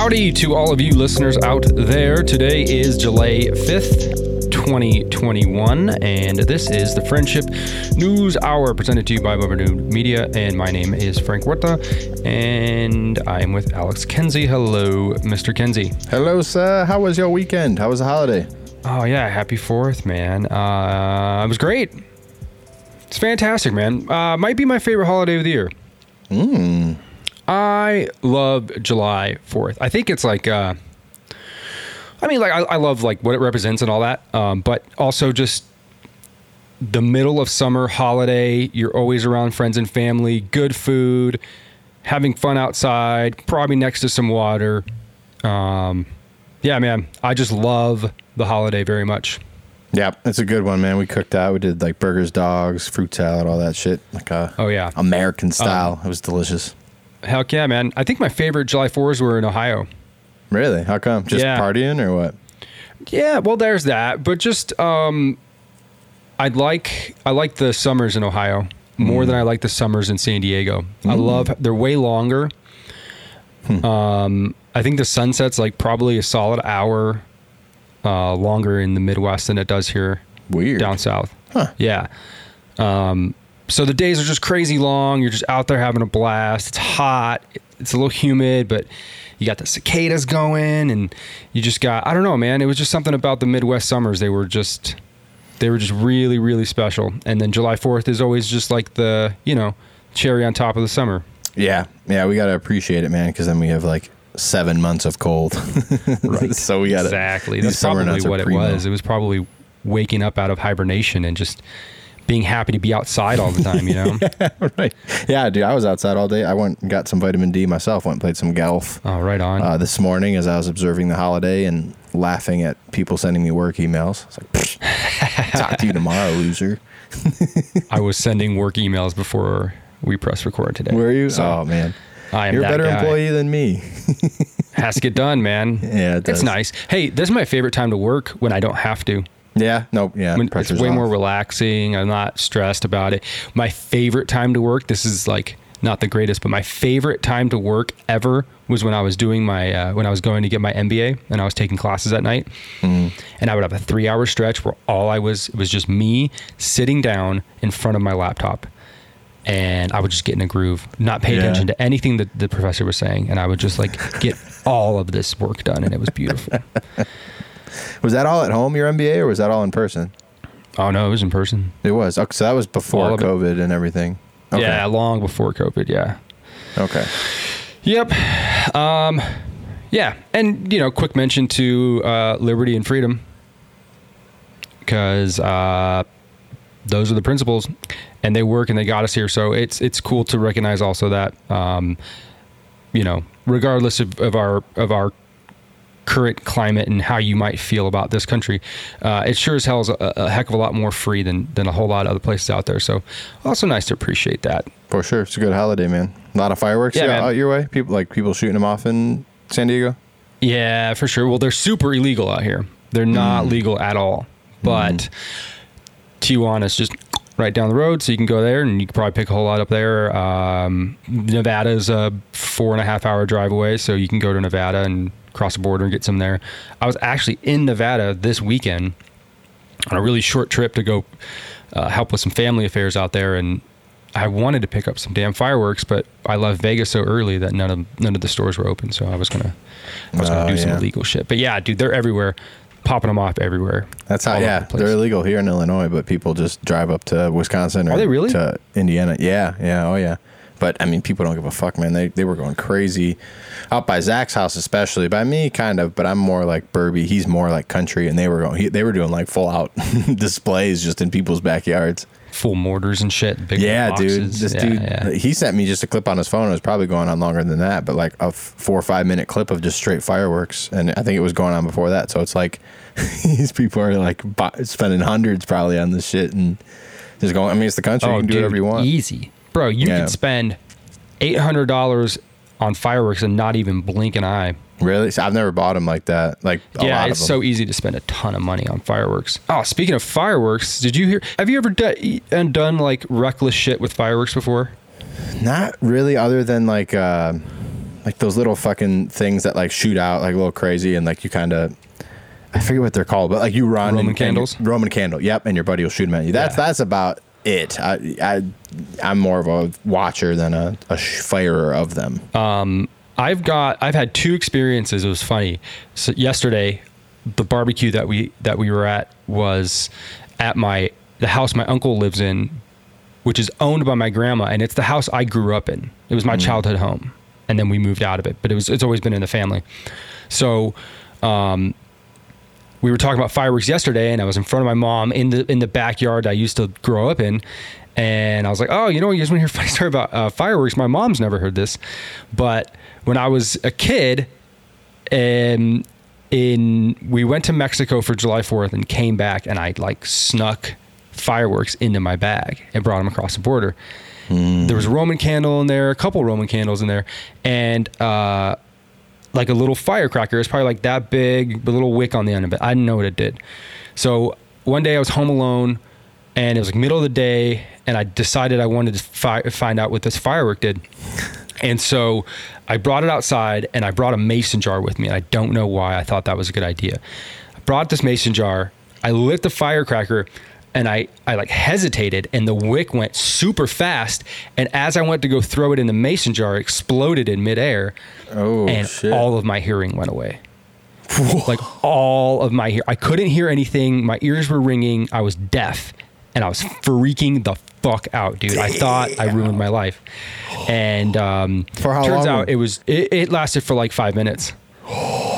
Howdy to all of you listeners out there. Today is July 5th, 2021, and this is the Friendship News Hour presented to you by Bubba Dude Media. And my name is Frank Huerta, and I'm with Alex Kenzie. Hello, Mr. Kenzie. Hello, sir. How was your weekend? How was the holiday? Oh, yeah, happy 4th, man. Uh, it was great. It's fantastic, man. Uh, might be my favorite holiday of the year. Mm. I love July 4th. I think it's like, uh, I mean, like, I, I love like what it represents and all that. Um, but also just the middle of summer holiday. You're always around friends and family, good food, having fun outside, probably next to some water. Um, yeah, man, I just love the holiday very much. Yeah, it's a good one, man. We cooked out. We did like burgers, dogs, fruit salad, all that shit. Like uh, Oh, yeah. American style. it was delicious. Heck yeah, man. I think my favorite July 4s were in Ohio. Really? How come? Just Yeah. partying or what? Yeah, well, there's that, but just um, I like I like the summers in Ohio more than I like the summers in San Diego. I love they're way longer. Um, I think the sunset's like probably a solid hour uh, longer in the Midwest than it does here Weird. down south. Huh. Yeah. Um, so the days are just crazy long. You're just out there having a blast. It's hot. It's a little humid, but you got the cicadas going, and you just got I don't know, man. It was just something about the Midwest summers. They were just they were just really really special. And then July Fourth is always just like the you know cherry on top of the summer. Yeah, yeah. We gotta appreciate it, man, because then we have like seven months of cold. right. so we gotta Exactly. That's probably what it primo. was. It was probably waking up out of hibernation and just being happy to be outside all the time. You know. right. Yeah, dude. I was outside all day. I went and got some vitamin D myself. Went and played some golf. Oh, right on. uh, this morning as I was observing the holiday and laughing at people sending me work emails. It's like, talk to you tomorrow, loser. I was sending work emails before we press record today. Were you? So oh man, I am you're a better guy. employee than me. Has to get done, man. Yeah, it it's nice. Hey, this is my favorite time to work when I don't have to. Yeah, no, yeah. When it's way off. more relaxing. I'm not stressed about it. My favorite time to work. This is like not the greatest, but my favorite time to work ever was when I was doing my uh, when I was going to get my MBA and I was taking classes at night. Mm-hmm. And I would have a three hour stretch where all I was it was just me sitting down in front of my laptop. And I would just get in a groove, not pay Yeah. attention to anything that the professor was saying, and I would just like get all of this work done, and it was beautiful. Was that all at home, your MBA, or was that all in person? oh no, it was in person. It was. Oh, so that was before of it. COVID and everything. Okay. Yeah, long before COVID. Yeah. Okay. Yep. Um, yeah, and you know, quick mention to uh, liberty and freedom because uh, those are the principles, and they work and they got us here. So it's it's cool to recognize also that um, you know, regardless of, of our of our current climate and how you might feel about this country, uh, it sure as hell is a, a heck of a lot more free than than a whole lot of other places out there. So also nice to appreciate that. For sure. It's a good holiday, man. A lot of fireworks Yeah, out your way. People like people shooting them off in San Diego. Yeah, for sure. Well, they're super illegal out here. They're not legal at all. But Tijuana is just right down the road, so you can go there and you can probably pick a whole lot up there. Um, Nevada is a four and a half hour drive away, so you can go to Nevada and cross the border and get some there. I was actually in Nevada this weekend on a really short trip to go uh, help with some family affairs out there, and I wanted to pick up some damn fireworks, but I left Vegas so early that none of none of the stores were open, so I was gonna I was gonna Oh, do some illegal shit. But yeah, dude, they're everywhere, popping them off everywhere. That's how. Yeah, the they're illegal here in Illinois, but people just drive up to Wisconsin or Are they really? to Indiana. Yeah, yeah, oh yeah. But I mean, people don't give a fuck, man. They they were going crazy out by Zach's house, especially by me, kind of. But I'm more like Burby. He's more like country, and they were going. He, they were doing like full out displays just in people's backyards. Full mortars and shit. Big Yeah, boxes. dude. This Yeah, dude, yeah. he sent me just a clip on his phone. It was probably going on longer than that, but like a f- four or five minute clip of just straight fireworks. And I think it was going on before that. So it's like these people are like spending hundreds probably on this shit and just going. I mean, it's the country. you oh, can do whatever you want. Oh, Easy, bro. You Yeah. can spend eight hundred dollars on fireworks and not even blink an eye. Really? So I've never bought them like that. Like a yeah, it's so easy to spend a ton of money on fireworks. Oh, speaking of fireworks, did you hear? Have you ever do, and done like reckless shit with fireworks before? Not really, other than like uh, like those little fucking things that like shoot out like a little crazy and like you kind of. I forget what they're called, but like you run Roman and- candles? and- Roman candle. Yep, and your buddy will shoot them at you. That's Yeah. that's about it. I, I I'm more of a watcher than a, a sh- firer of them. I've got I've had two experiences. It was funny. So yesterday, the barbecue that we that we were at was at my the house my uncle lives in, which is owned by my grandma, and it's the house I grew up in. It was my childhood home, and then we moved out of it. But it was it's always been in the family. So, um, we were talking about fireworks yesterday, and I was in front of my mom in the in the backyard I used to grow up in, and I was like, "Oh, you know, you guys want to hear a funny story about uh, fireworks? My mom's never heard this, but when I was a kid, and in we went to Mexico for July Fourth and came back, and I like snuck fireworks into my bag and brought them across the border. There was a Roman candle in there, a couple Roman candles in there, and uh, like a little firecracker. It's probably like that big, a little wick on the end of it. I didn't know what it did. So one day I was home alone, and it was like middle of the day, and I decided I wanted to fi- find out what this firework did. And so I brought it outside, and I brought a mason jar with me. And I don't know why I thought that was a good idea. I brought this mason jar. I lit the firecracker, and I, I like hesitated, and the wick went super fast. And as I went to go throw it in the mason jar, it exploded in midair Oh and shit! all of my hearing went away. like all of my hear, I couldn't hear anything. My ears were ringing. I was deaf, and I was freaking the fuck out, dude. I thought I ruined my life. And um, For how turns long? out it was it, it lasted for like five minutes.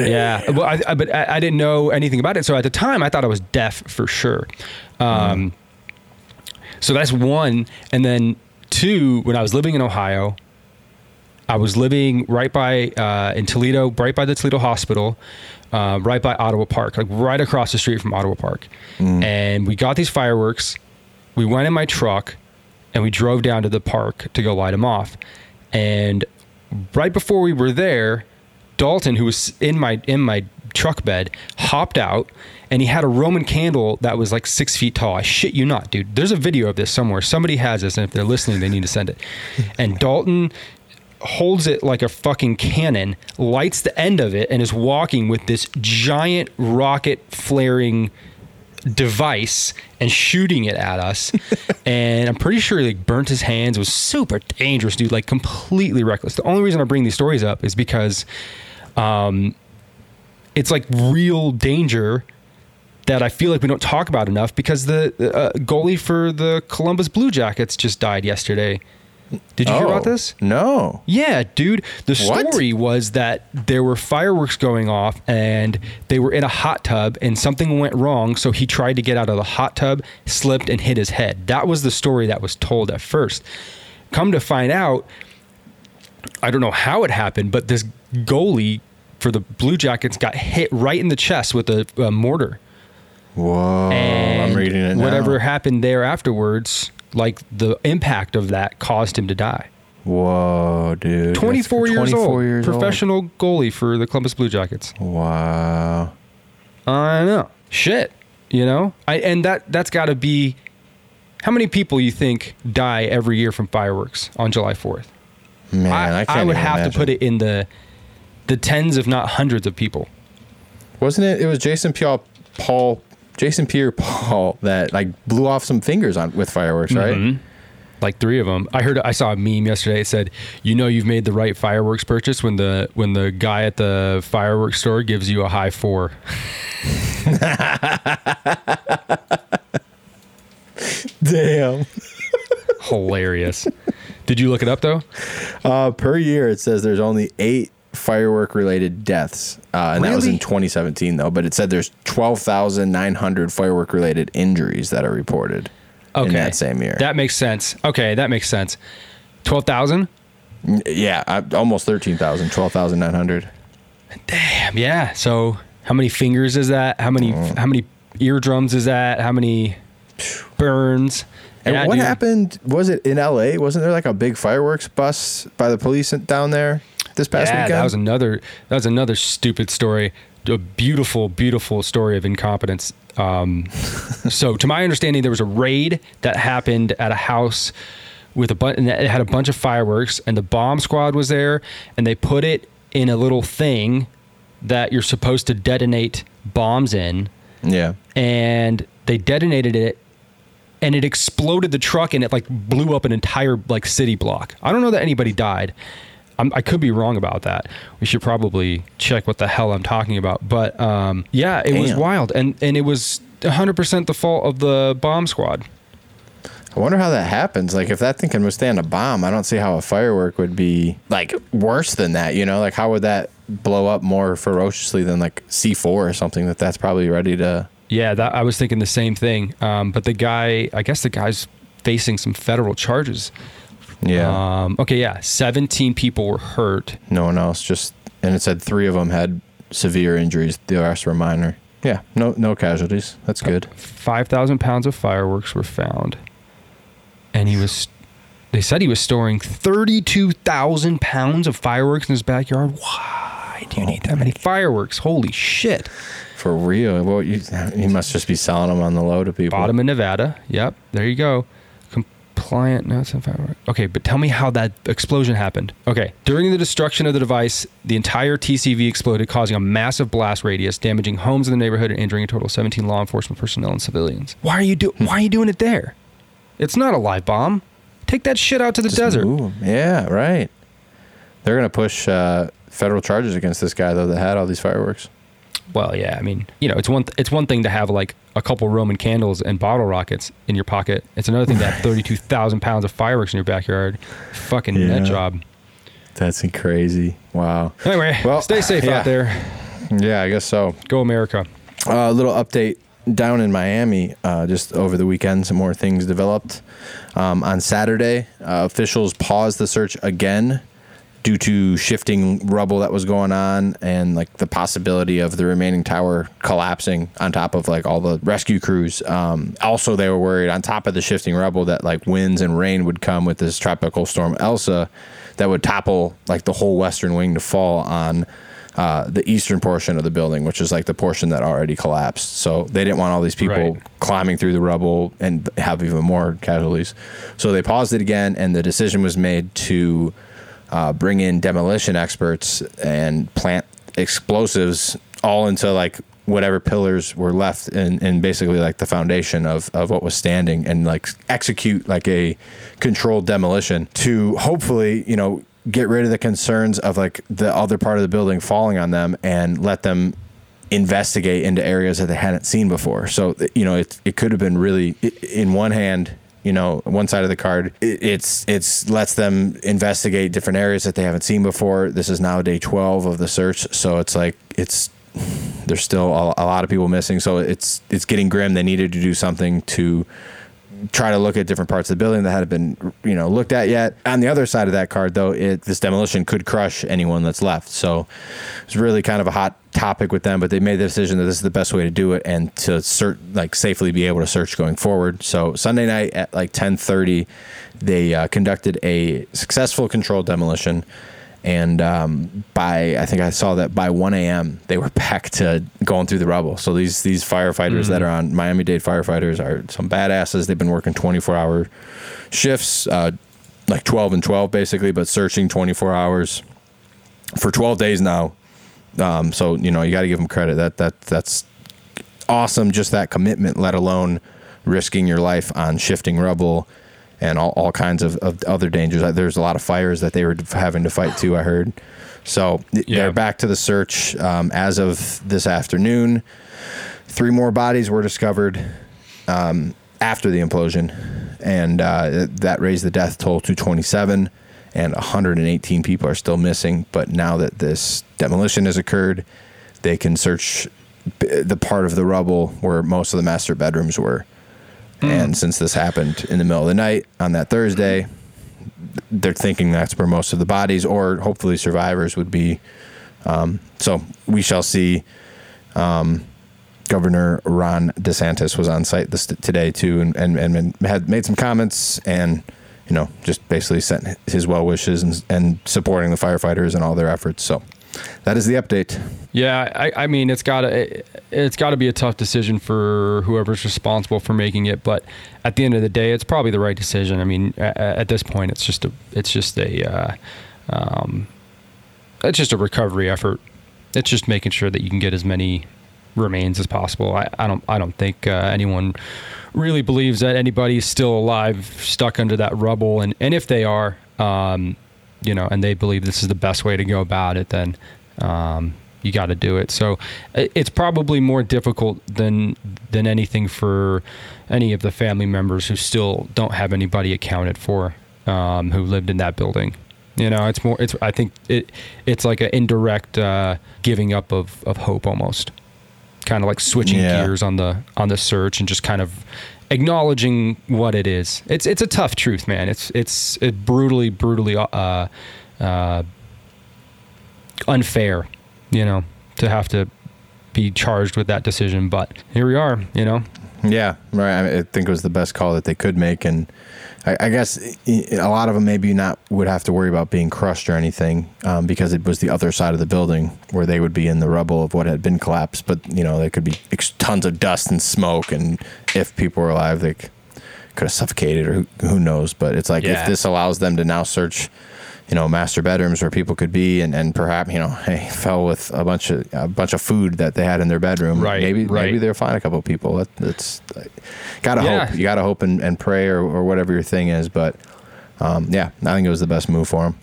Yeah, well, I, I, but I, I didn't know anything about it. So at the time, I thought I was deaf for sure. Um, So that's one, and then two. When I was living in Ohio, I was living right by uh, in Toledo, right by the Toledo Hospital, uh, right by Ottawa Park, like right across the street from Ottawa Park. And we got these fireworks. We went in my truck, and we drove down to the park to go light them off. And right before we were there, Dalton, who was in my in my truck bed, hopped out, and he had a Roman candle that was like six feet tall. I shit you not, dude. There's a video of this somewhere. Somebody has this, and if they're listening, they need to send it. And Dalton holds it like a fucking cannon, lights the end of it, and is walking with this giant rocket flaring device and shooting it at us. and I'm pretty sure he like burnt his hands. It was super dangerous, dude. Like completely reckless. The only reason I bring these stories up is because um, it's like real danger that I feel like we don't talk about enough because the uh, goalie for the Columbus Blue Jackets just died yesterday. Did you hear about Oh, this? No. Yeah, dude. The What? story was that there were fireworks going off and they were in a hot tub and something went wrong. So he tried to get out of the hot tub, slipped, and hit his head. That was the story that was told at first. Come to find out, I don't know how it happened, but this goalie for the Blue Jackets got hit right in the chest with a, a mortar. Whoa! and Oh, I'm reading it now. whatever happened there afterwards, like the impact of that caused him to die. Whoa, dude! That's 24 years 24 old. years professional goalie for the Columbus Blue Jackets. Wow. I know. Shit. You know? I and that that's got to be how many people you think die every year from fireworks on July 4th? Man, I, I, can't I would even have imagine. to put it in the the tens if not hundreds of people. Wasn't it? It was Jason Pierre Paul, Jason Pierre Paul that like blew off some fingers on with fireworks, right? Mhm. Like 3 of them. I heard I saw a meme yesterday it said, "You know you've made the right fireworks purchase when the when the guy at the fireworks store gives you a high 4." Damn. Hilarious. Did you look it up though? Uh, per year, it says there's only eight firework related deaths, uh, and that was in 2017 though. But it said there's 12,900 firework related injuries that are reported in that same year. That makes sense. Okay, that makes sense. 12,000? yeah, I, almost 13,000, 12,900. Damn, yeah. So, how many fingers is that? How many Mm. how many eardrums is that? How many burns? And Yeah, what dude. happened? Was it in L.A.? Wasn't there like a big fireworks bus by the police down there this past yeah, weekend? that was another that was another stupid story. A beautiful, beautiful story of incompetence. Um, so, to my understanding, there was a raid that happened at a house with a bunch, it had a bunch of fireworks, and the bomb squad was there, and they put it in a little thing that you're supposed to detonate bombs in, Yeah. and they detonated it, and it exploded the truck, and it like blew up an entire like city block. I don't know that anybody died. I'm, I could be wrong about that. We should probably check what the hell I'm talking about. But um, yeah, it was wild, and and it was 100% the fault of the bomb squad. I wonder how that happens. Like, if that thing can withstand a bomb, I don't see how a firework would be like worse than that. You know, like how would that blow up more ferociously than like C4 or something that that's probably ready to. Yeah, that I was thinking the same thing. Um, but the guy, I guess the guy's facing some federal charges. Yeah. Um, okay, yeah, 17 people were hurt. no one else. Just and it said three of them had severe injuries. The rest were minor. Yeah. No. No casualties. That's good. 5,000 pounds of fireworks were found. And he was, they said he was storing 32,000 pounds of fireworks in his backyard. Why do you need that many fireworks? Holy shit. For real. Well, you, he must just be selling them on the low to people. Bottom of Nevada. Yep, there you go. Compliant notes and fireworks. Okay, but tell me how that explosion happened. Okay, during the destruction of the device, the entire TCV exploded, causing a massive blast radius, damaging homes in the neighborhood and injuring a total of 17 law enforcement personnel and civilians. Why are you do? Why are you doing it there? It's not a live bomb. Take that shit out to the Just desert. move 'em. Yeah. Right. They're gonna push uh, federal charges against this guy though that had all these fireworks. Well, yeah, I mean, you know, it's one it's one thing to have like a couple Roman candles and bottle rockets in your pocket. It's another thing to have 32,000 pounds of fireworks in your backyard. Fucking Yeah. nut job. That's crazy. Wow. Anyway, Well, stay safe yeah. out there. Yeah, I guess so. Go America. A little update down in Miami. Uh, just over the weekend, some more things developed. Um, on Saturday, uh, officials paused the search again due to shifting rubble that was going on and like the possibility of the remaining tower collapsing on top of like all the rescue crews. Um, also, they were worried on top of the shifting rubble that like winds and rain would come with this tropical storm Elsa that would topple like the whole western wing to fall on uh, the eastern portion of the building, which is like the portion that already collapsed. So they didn't want all these people Right. climbing through the rubble and have even more casualties. So they paused it again, and the decision was made to uh, bring in demolition experts and plant explosives all into like whatever pillars were left and, in basically like the foundation of, of what was standing and like execute like a controlled demolition to hopefully, you know, get rid of the concerns of like the other part of the building falling on them and let them investigate into areas that they hadn't seen before. So, you know, it, it could have been really, in one hand, you know, one side of the card, it, it's it's lets them investigate different areas that they haven't seen before. This is now day 12 of the search, so it's like it's there's still a, a lot of people missing. So it's it's getting grim. They needed to do something to try to look at different parts of the building that hadn't been you know looked at yet. On the other side of that card, though, it, this demolition could crush anyone that's left. So it's really kind of a hot topic with them. But they made the decision that this is the best way to do it and to cert like safely be able to search going forward. So Sunday night at like ten thirty, they uh, conducted a successful controlled demolition. And um, by I think I saw that by 1 a.m. they were back to going through the rubble. So these these firefighters that are on Miami Dade firefighters are some badasses. They've been working 24 hour shifts, uh, like 12 and 12 basically, but searching 24 hours for 12 days now. Um, so you know you got to give them credit. That that that's awesome. Just that commitment, let alone risking your life on shifting rubble and all, all kinds of, of other dangers. Uh, There's a lot of fires that they were having to fight too. I heard. So Yeah. they're back to the search um, as of this afternoon. Three more bodies were discovered um, after the implosion, and uh, that raised the death toll to 27. And 118 people are still missing. But now that this demolition has occurred, they can search the part of the rubble where most of the master bedrooms were. And since this happened in the middle of the night on that Thursday, they're thinking that's where most of the bodies or hopefully survivors would be. Um, so we shall see. Um, Governor Ron DeSantis was on site this today too, and, and and had made some comments and you know just basically sent his well wishes and, and supporting the firefighters and all their efforts. So that is the update. Yeah, I, I mean it's gotta it's gotta be a tough decision for whoever's responsible for making it, but at the end of the day, it's probably the right decision. I mean, at, at this point, it's just a it's just a uh, um, it's just a recovery effort. It's just making sure that you can get as many remains as possible. I, I don't I don't think uh, anyone really believes that anybody's still alive stuck under that rubble, and and if they are, um, you know, and they believe this is the best way to go about it, then um, you got to do it. So it's probably more difficult than than anything for any of the family members who still don't have anybody accounted for um, who lived in that building. You know, it's more. It's I think it it's like an indirect uh, giving up of of hope almost, kind of like switching yeah. gears on the on the search and just kind of acknowledging what it is. It's it's a tough truth, man. It's it's it brutally brutally uh, uh, unfair, you know, to have to be charged with that decision. But here we are, you know. Yeah, right. I think it was the best call that they could make, and I, I guess a lot of them maybe not would have to worry about being crushed or anything um, because it was the other side of the building where they would be in the rubble of what had been collapsed. But you know, there could be tons of dust and smoke, and if people were alive, they could have suffocated or who, who knows. But it's like yeah. if this allows them to now search you know master bedrooms where people could be and, and perhaps you know hey fell with a bunch of a bunch of food that they had in their bedroom. Right maybe right. maybe they'll find a couple of people. That, that's gotta yeah. hope. You gotta hope and, and pray or, or whatever your thing is but um, yeah I think it was the best move for him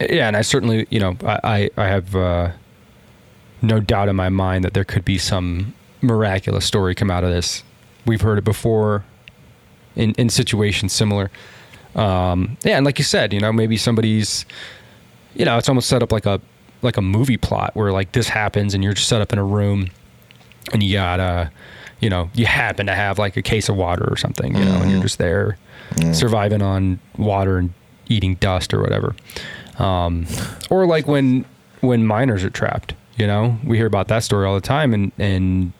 yeah and I certainly you know I I have uh, no doubt in my mind that there could be some miraculous story come out of this. We've heard it before in in situations similar um, yeah, and like you said, you know, maybe somebody's, you know, it's almost set up like a like a movie plot where like this happens and you're just set up in a room and you got uh you know you happen to have like a case of water or something you mm-hmm. know and you're mm-hmm. just there mm-hmm. surviving on water and eating dust or whatever um, or like when when miners are trapped you know we hear about that story all the time and and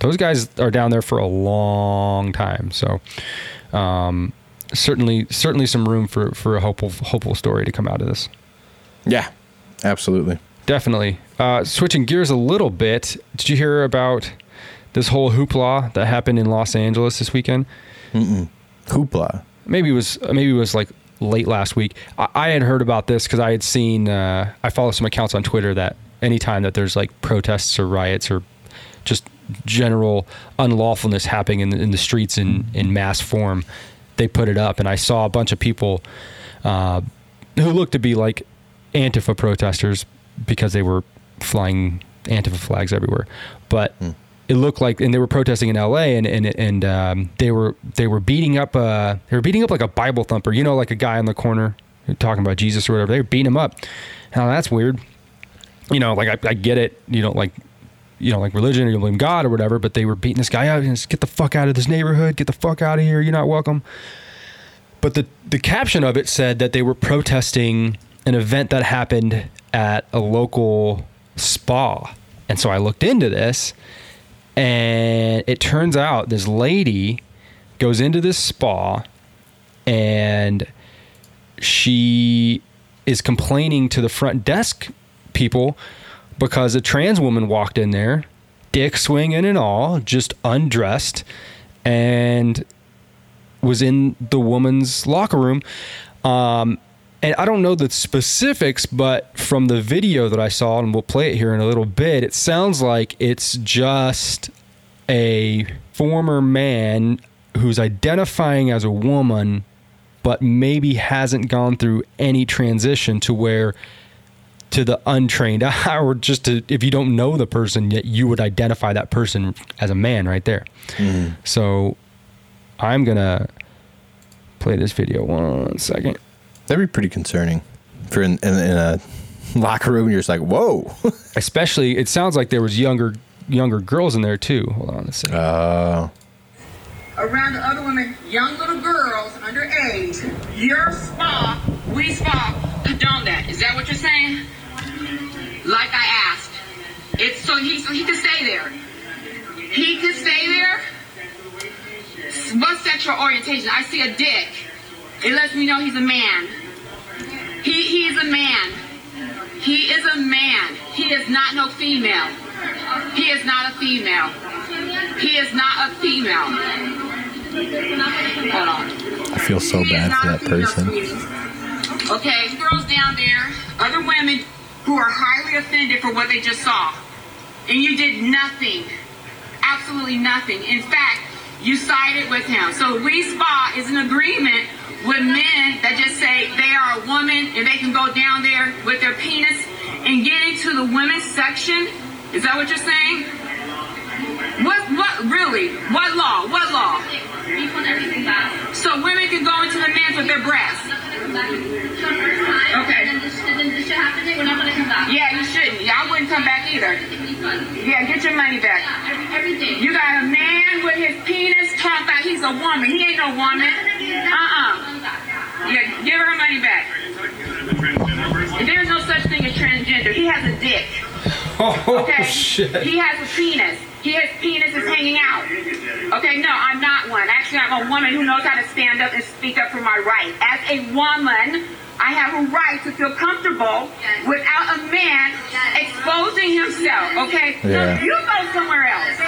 those guys are down there for a long time so um, certainly certainly some room for for a hopeful hopeful story to come out of this. Yeah, absolutely. Definitely. Uh, switching gears a little bit, did you hear about this whole hoopla that happened in Los Angeles this weekend? Mm-mm. Hoopla. Maybe it was maybe it was like late last week. I, I had heard about this because I had seen. Uh, I follow some accounts on Twitter that anytime that there's like protests or riots or just general unlawfulness happening in the, in the streets in, in mass form, they put it up, and I saw a bunch of people uh, who looked to be like Antifa protesters because they were flying Antifa flags everywhere, but. Hmm. It looked like, and they were protesting in L.A. and and and um, they were they were beating up uh they were beating up like a Bible thumper, you know, like a guy on the corner talking about Jesus or whatever. They were beating him up. Now that's weird. You know, like I, I get it. You don't like you know, like religion or you blame God or whatever, but they were beating this guy out and get the fuck out of this neighborhood, get the fuck out of here, you're not welcome. But the the caption of it said that they were protesting an event that happened at a local spa. And so I looked into this and it turns out this lady goes into this spa and she is complaining to the front desk people because a trans woman walked in there, dick swinging and all, just undressed, and was in the woman's locker room. Um, and I don't know the specifics, but from the video that I saw, and we'll play it here in a little bit, it sounds like it's just a former man who's identifying as a woman, but maybe hasn't gone through any transition to where to the untrained. Eye, or just to if you don't know the person yet you would identify that person as a man right there. Mm-hmm. so i'm gonna play this video one second. That'd be pretty concerning. For in, in, in a locker room you're just like whoa. Especially it sounds like there was younger younger girls in there too. Hold on a second. Uh, around the other women young little girls underage your spa Wi Spa condone that? Is that what you're saying like I asked. It's so he so he can stay there. He can stay there. What sexual orientation? I see a dick. It lets me know he's a man. He he's a man. He is a man. He is not no female. He is not a female. He is not a female. Hold on. I feel so He bad for that person. Okay, girls down there, other women who are highly offended for what they just saw. And you did nothing. Absolutely nothing. In fact, you sided with him. So Wi Spa is an agreement with men that just say they are a woman and they can go down there with their penis and get into the women's section. Is that what you're saying? What, what, really? What law? What law? So women can go into the men's with their breasts. Okay. And then this, and then this shit happened. We're not gonna come back. Yeah, you shouldn't. I wouldn't come back either. Yeah, get your money back. Yeah, every, everything. You got a man with his penis talking about he's a woman. He ain't no woman. Uh-uh. Come back. Yeah, give her her money back. There's no such thing as transgender. He has a dick. Oh Okay? shit! He has a penis. He has penis is hanging out. Okay, no, I'm not one. Actually, I'm a woman who knows how to stand up and speak up for my right. As a woman, I have a right to feel comfortable without a man exposing himself. Okay? Yeah. So you go somewhere else.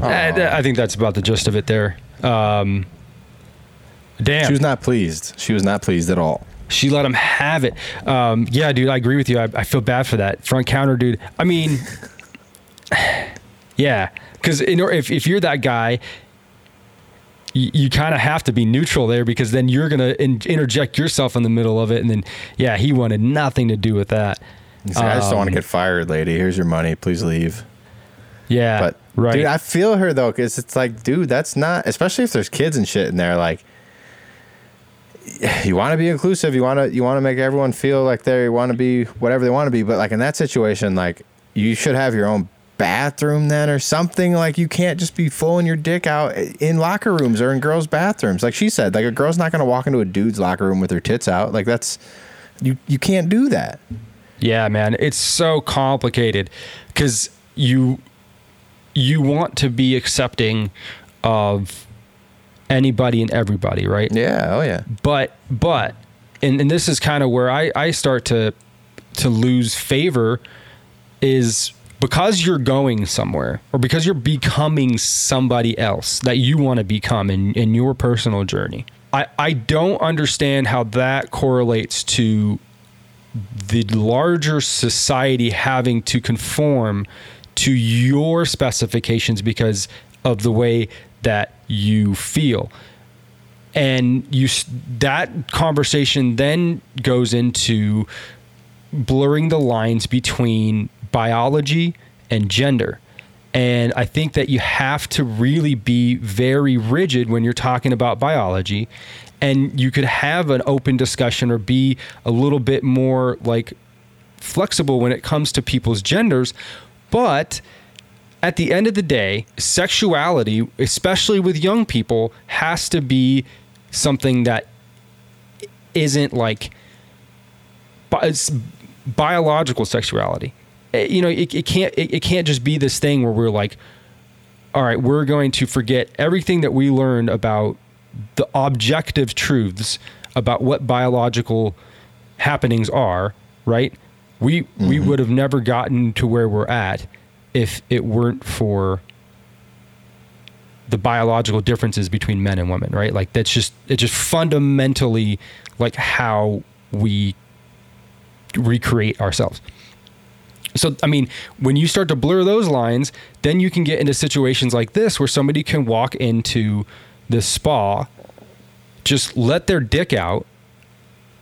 I, I think that's about the gist of it there. Um, damn. She was not pleased. She was not pleased at all. She let him have it. Um, yeah, dude, I agree with you. I, I feel bad for that front counter, dude. I mean, yeah, because if if you're that guy, you, you kind of have to be neutral there because then you're gonna in, interject yourself in the middle of it, and then yeah, he wanted nothing to do with that. Like, I just don't want to Um, get fired, lady. Here's your money. Please leave. Yeah, But right. dude, I feel her though, because it's like, dude, that's not. Especially if there's kids and shit in there. Like, you want to be inclusive. You want to you want to make everyone feel like they want to be whatever they want to be. But like in that situation, like you should have your own bathroom then or something. Like you can't just be flowing your dick out in locker rooms or in girls' bathrooms. Like she said, like a girl's not gonna walk into a dude's locker room with her tits out. Like that's you you can't do that. Yeah, man, it's so complicated because you you want to be accepting of anybody and everybody, right? Yeah. Oh yeah. But but and, and this is kind of where I, I start to to lose favor is because you're going somewhere or because you're becoming somebody else that you want to become in, in your personal journey. I, I don't understand how that correlates to the larger society having to conform to your specifications because of the way that you feel and you that conversation then goes into blurring the lines between biology and gender. And i think that you have to really be very rigid when you're talking about biology. And you could have an open discussion or be a little bit more like flexible when it comes to people's genders. But at the end of the day, sexuality, especially with young people, has to be something that isn't like bi- biological sexuality. Eh, You know, it, it can't it, it can't just be this thing where we're like, all right, we're going to forget everything that we learned about the objective truths about what biological happenings are, right? We we would have never gotten to where we're at if it weren't for the biological differences between men and women, right? Like that's just it's just fundamentally like how we recreate ourselves. So I mean, when you start to blur those lines, then you can get into situations like this where somebody can walk into the spa, just let their dick out,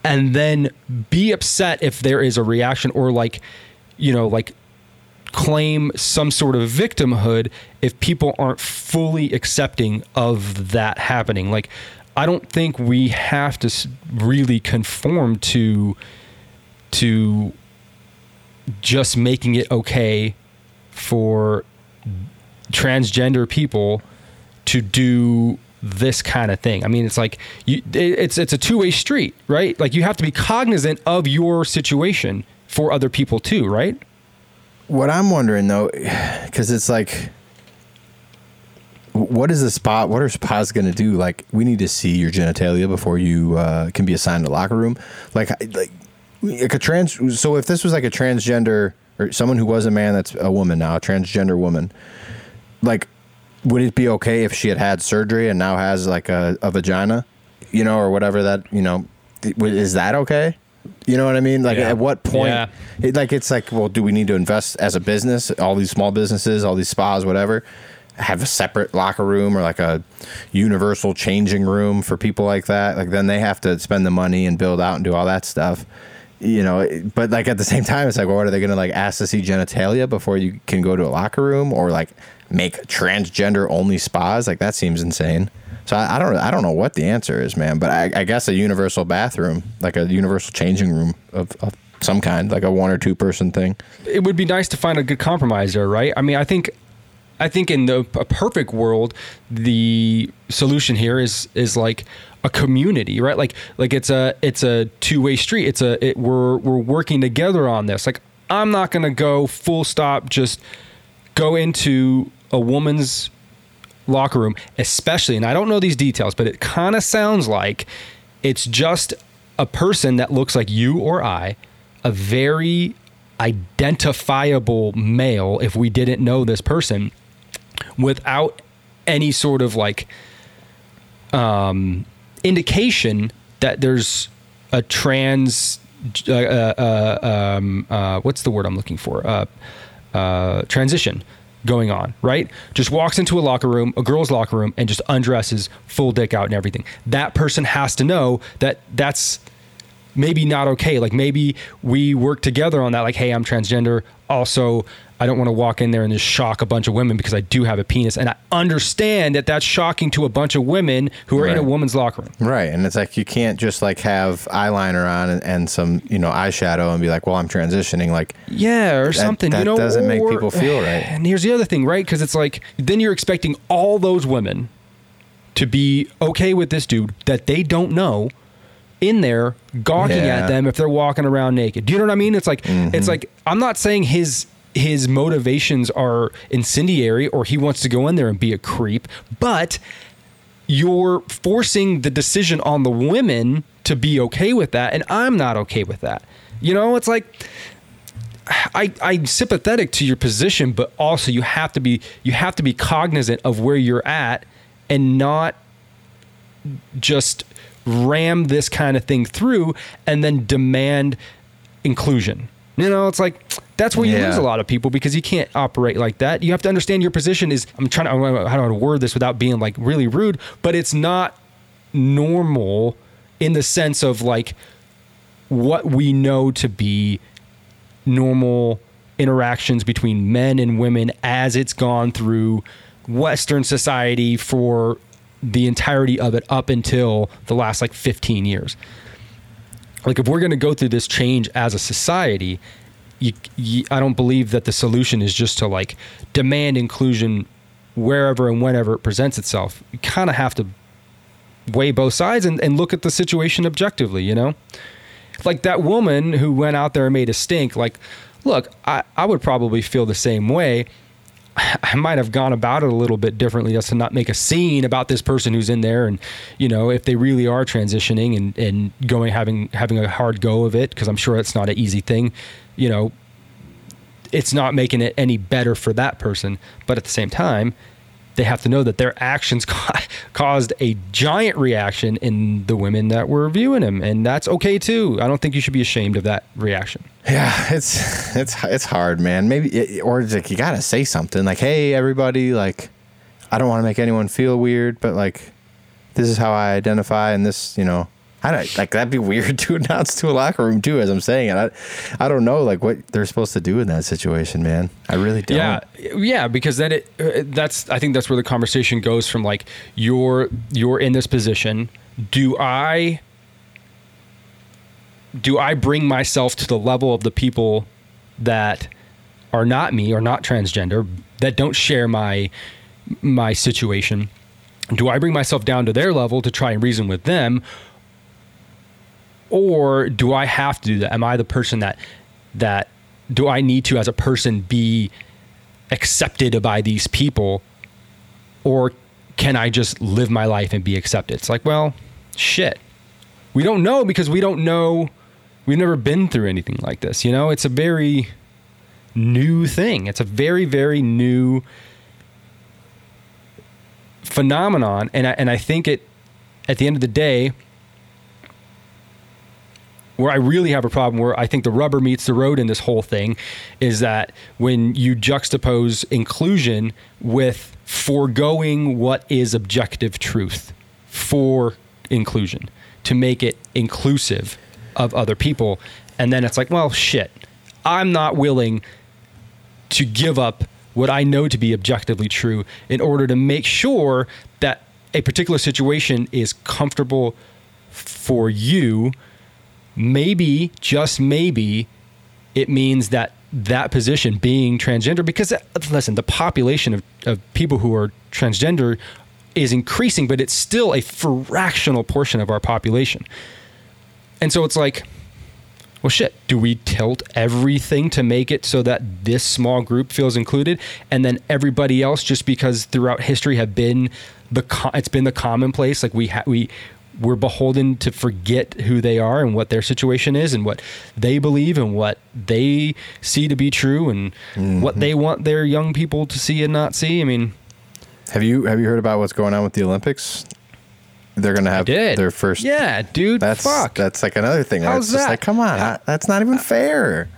and then be upset if there is a reaction or like, you know, like claim some sort of victimhood if people aren't fully accepting of that happening. Like, I don't think we have to really conform to to just making it okay for transgender people to do this kind of thing. I mean, it's like you, it's it's a two way street, right? Like you have to be cognizant of your situation for other people too, right? What I'm wondering though, because it's like, what is the spot? What are spas going to do? Like, we need to see your genitalia before you uh, can be assigned a locker room. Like, like, like a trans. So if this was like a transgender or someone who was a man that's a woman now, a transgender woman, like, would it be okay if she had had surgery and now has like a, a vagina, you know, or whatever that you know, is that okay? You know what I mean? Like, Yeah. at what point? Yeah. It, like, it's like, well, do we need to invest as a business? All these small businesses, all these spas, whatever, have a separate locker room or like a universal changing room for people like that. Like, then they have to spend the money and build out and do all that stuff. You know, but like at the same time, it's like, well, what are they going to like ask to see genitalia before you can go to a locker room or like make transgender only spas? Like, that seems insane. So I, I don't, I don't know what the answer is, man. But I, I guess a universal bathroom, like a universal changing room of, of some kind, like a one or two person thing. it would be nice to find a good compromise there, right? I mean, I think, I think in the a perfect world, the solution here is is like a community, right? Like like it's a it's a two way street. It's a it, we're we're working together on this. Like I'm not gonna go full stop just go into a woman's locker room, especially, and I don't know these details, but it kind of sounds like it's just a person that looks like you or I, a very identifiable male, if we didn't know this person, without any sort of like um, indication that there's a trans, uh, uh, uh, um, uh, what's the word I'm looking for? Uh, uh, transition going on, right? Just walks into a locker room, a girl's locker room, and just undresses, full dick out and everything. That person has to know that that's maybe not okay. Like maybe we work together on that. Like, hey, I'm transgender. Also, I don't want to walk in there and just shock a bunch of women because I do have a penis. And I understand that that's shocking to a bunch of women who are in a woman's locker room. Right. And it's like you can't just like have eyeliner on and, and some, you know, eyeshadow and be like, well, I'm transitioning. Like, Yeah, or something. that you know, doesn't make people feel right. And here's the other thing, right? Because it's like then you're expecting all those women to be okay with this dude that they don't know in there gawking Yeah. at them if they're walking around naked. Do you know what I mean? It's like Mm-hmm. it's like I'm not saying his his motivations are incendiary or he wants to go in there and be a creep, but you're forcing the decision on the women to be okay with that and I'm not okay with that. You know, it's like I, I'm sympathetic to your position, but also you have to be you have to be cognizant of where you're at and not just ram this kind of thing through and then demand inclusion. You know, it's like that's where you Yeah. lose a lot of people because you can't operate like that. You have to understand your position is I'm trying to I don't know how to word this without being like really rude, but it's not normal in the sense of like what we know to be normal interactions between men and women as it's gone through Western society for the entirety of it up until the last like 15 years. Like, if we're going to go through this change as a society, you, you, I don't believe that the solution is just to like demand inclusion wherever and whenever it presents itself. You kind of have to weigh both sides and, and look at the situation objectively, you know? like that woman who went out there and made a stink like look I, I would probably feel the same way i might have gone about it a little bit differently just to not make a scene about this person who's in there and you know if they really are transitioning and, and going having having a hard go of it because i'm sure it's not an easy thing you know it's not making it any better for that person but at the same time they have to know that their actions ca- caused a giant reaction in the women that were viewing him and that's okay too i don't think you should be ashamed of that reaction Yeah, it's it's it's hard, man. Maybe or it's like you gotta say something like, "Hey, everybody! Like, I don't want to make anyone feel weird, but like, this is how I identify, and this, you know, I don't like that'd be weird to announce to a locker room too, as I'm saying it. I, I don't know like what they're supposed to do in that situation, man. I really don't. yeah yeah because then it uh, that's i think that's where the conversation goes from like you're you're in this position do i do i bring myself to the level of the people that are not me or not transgender that don't share my my situation do i bring myself down to their level to try and reason with them or do i have to do that am i the person that that do i need to as a person be accepted by these people or can I just live my life and be accepted? It's like, well, shit. We don't know because we don't know We've never been through anything like this. You know, it's a very new thing. It's a very, very new phenomenon. And I, and I think it, at the end of the day, where I really have a problem, where I think the rubber meets the road in this whole thing, is that when you juxtapose inclusion with foregoing what is objective truth for inclusion to make it inclusive of other people. And then it's like, well, shit, I'm not willing to give up what I know to be objectively true in order to make sure that a particular situation is comfortable for you. Maybe, just maybe, it means that that position being transgender, because uh, listen, the population of, of people who are transgender is increasing, but it's still a fractional portion of our population. And so it's like, well, shit, do we tilt everything to make it so that this small group feels included and then everybody else just because throughout history have been the it's been the commonplace like we ha- we we're beholden to forget who they are and what their situation is and what they believe and what they see to be true and what mm-hmm. they want their young people to see and not see. I mean, Have you have you heard about what's going on with the Olympics? They're gonna have their first. Yeah, dude. That's fuck. that's like another thing. How's that? like, come on, I- that's not even fair.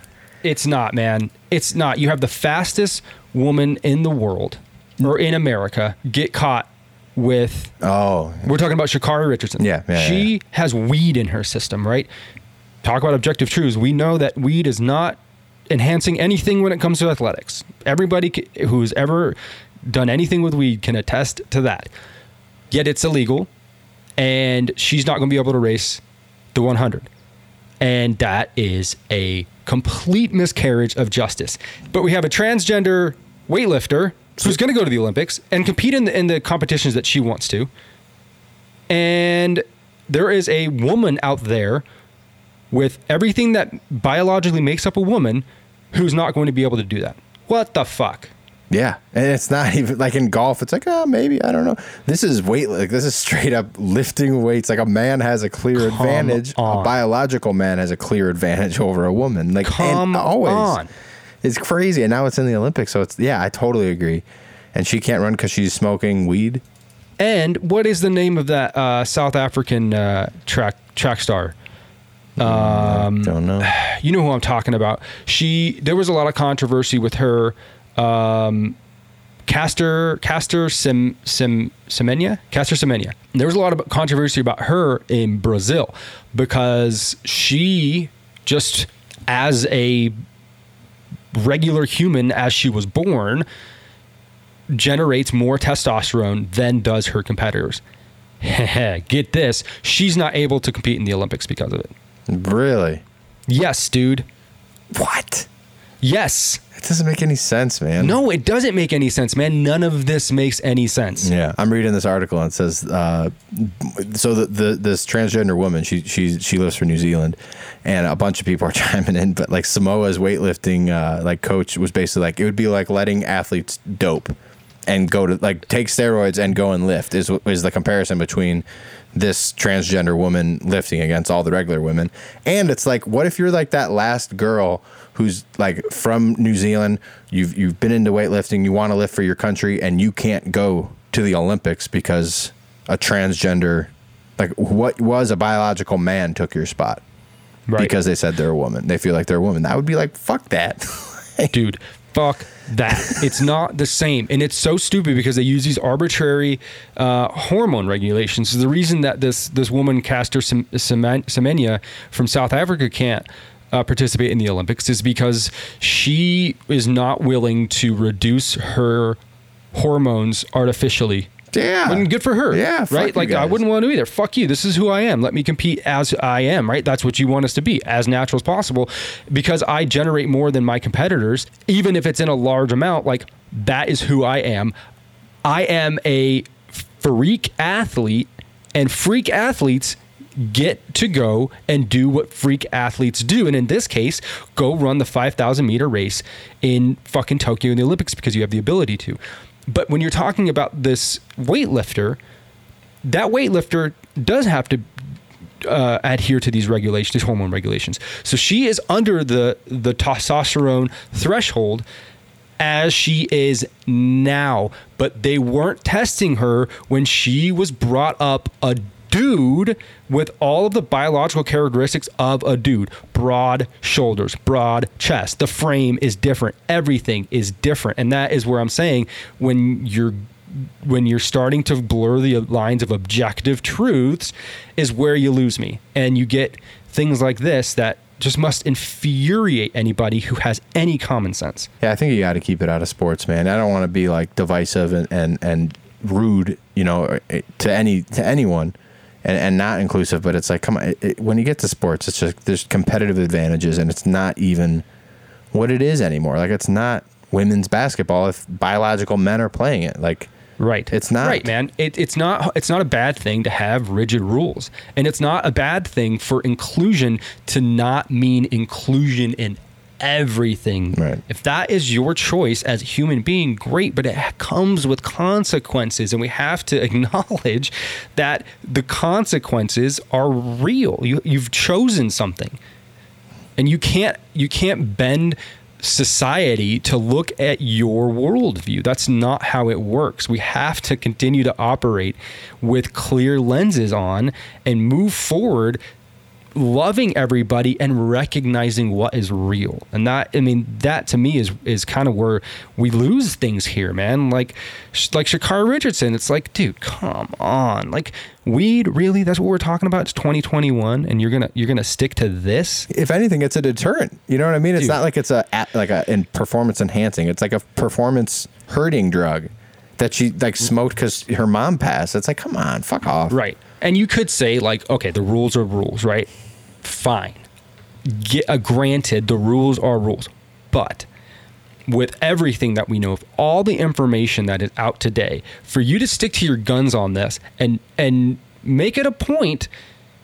It's not, man. It's not. You have the fastest woman in the world or in America get caught with. Oh, We're talking about Sha'Carri Richardson. Yeah, yeah, she yeah. has weed in her system, right? Talk about objective truths. We know that weed is not enhancing anything when it comes to athletics. Everybody who's ever done anything with weed can attest to that. Yet it's illegal, and she's not going to be able to race the 100 and that is a complete miscarriage of justice. But we have a transgender weightlifter who's going to go to the Olympics and compete in the, in the competitions that she wants to, and there is a woman out there with everything that biologically makes up a woman who's not going to be able to do that. What the fuck? yeah, and it's not even like in golf. It's like, oh, maybe I don't know. This is weight. Like this is straight up lifting weights. Like a man has a clear Come advantage. on. A biological man has a clear advantage over a woman. Like Come always. on. It's crazy, and now it's in the Olympics. So it's yeah, I totally agree. And she can't run because she's smoking weed. And what is the name of that uh, South African uh, track track star? Um, Don't know. you know who I'm talking about. She there was a lot of controversy with her. Um, Caster Caster Sem, Sem, Semenya Caster Semenya. There was a lot of controversy about her in Brazil because she just as a regular human as she was born generates more testosterone than does her competitors. Get this, she's not able to compete in the Olympics because of it. Really? Yes, dude. What? Yes. Doesn't make any sense, man. No, it doesn't make any sense, man. None of this makes any sense. Yeah, I'm reading this article and it says, uh, so the, the this transgender woman, she she she lives for New Zealand, and a bunch of people are chiming in, but like Samoa's weightlifting uh, like coach was basically like it would be like letting athletes dope and go to like take steroids and go and lift is is the comparison between this transgender woman lifting against all the regular women. And it's like, what if you're like that last girl who's like from New Zealand, you've you've been into weightlifting, you want to lift for your country, and you can't go to the Olympics because a transgender, like what was a biological man, took your spot Right. because they said they're a woman. They feel like they're a woman. That would be like, fuck that. dude fuck that it's not the same. And it's so stupid because they use these arbitrary uh, hormone regulations. The reason that this this woman Semen- semenya from south africa can't uh, participate in the olympics is because she is not willing to reduce her hormones artificially Yeah. and good for her. Yeah, right. Like I wouldn't want to either. Fuck you. This is who I am. Let me compete as I am. Right. That's what you want us to be, as natural as possible, because I generate more than my competitors, even if it's in a large amount. Like that is who I am. I am a freak athlete, and freak athletes get to go and do what freak athletes do. And in this case, go run the 5,000 meter race in fucking Tokyo in the Olympics because you have the ability to. But when you're talking about this weightlifter, that weightlifter does have to uh, adhere to these regulations, these hormone regulations. So she is under the the testosterone threshold as she is now, but they weren't testing her when she was brought up a dude with all of the biological characteristics of a dude. Broad shoulders broad chest. The frame is different. Everything is different. And that is where i'm saying when you're when you're starting to blur the lines of objective truths is where you lose me. And you get things like this that just must infuriate anybody who has any common sense. Yeah, I think you got to keep it out of sports, man. I don't want to be like divisive and, and, and rude, you know, eh, to any to anyone, and, and not inclusive. But it's like, come on, it, it- when you get to sports, it's just there's competitive advantages, and it's not even what it is anymore. Like it's not women's basketball if biological men are playing it. Like Right. It's not. Right, man. It, it's not it's not a bad thing to have rigid rules. And it's not a bad thing for inclusion to not mean inclusion in everything. Right. If that is your choice as a human being, great, but it comes with consequences and we have to acknowledge that the consequences are real. You you've chosen something and you can't you can't bend society to look at your worldview that's not how it works we have to continue to operate with clear lenses on and move forward loving everybody and recognizing what is real and that i mean that to me is is kind of where we lose things here man like like Sha'Carri Richardson it's like dude come on like weed really that's what we're talking about it's 2021 and you're gonna you're gonna stick to this if anything, it's a deterrent. You know what I mean? It's Dude. not like it's a a- like a in performance enhancing. It's like a performance hurting drug that she like smoked because her mom passed. It's like, come on, fuck off. Right. And you could say like, okay, the rules are rules, right? Fine. Get, uh, granted, the rules are rules, but with everything that we know of all the information that is out today, for you to stick to your guns on this and and make it a point